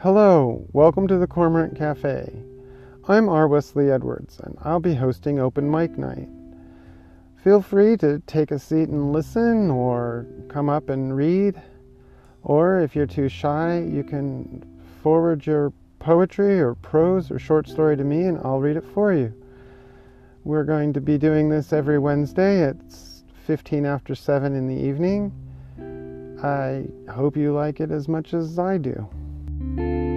Hello, welcome to the Cormorant Cafe. I'm R. Wesley Edwards, and I'll be hosting Open Mic Night. Feel free to take a seat and listen, or come up and read. Or if you're too shy, you can forward your poetry or prose or short story to me, and I'll read it for you. We're going to be doing this every Wednesday at 15 after 7 in the evening. I hope you like it as much as I do thank you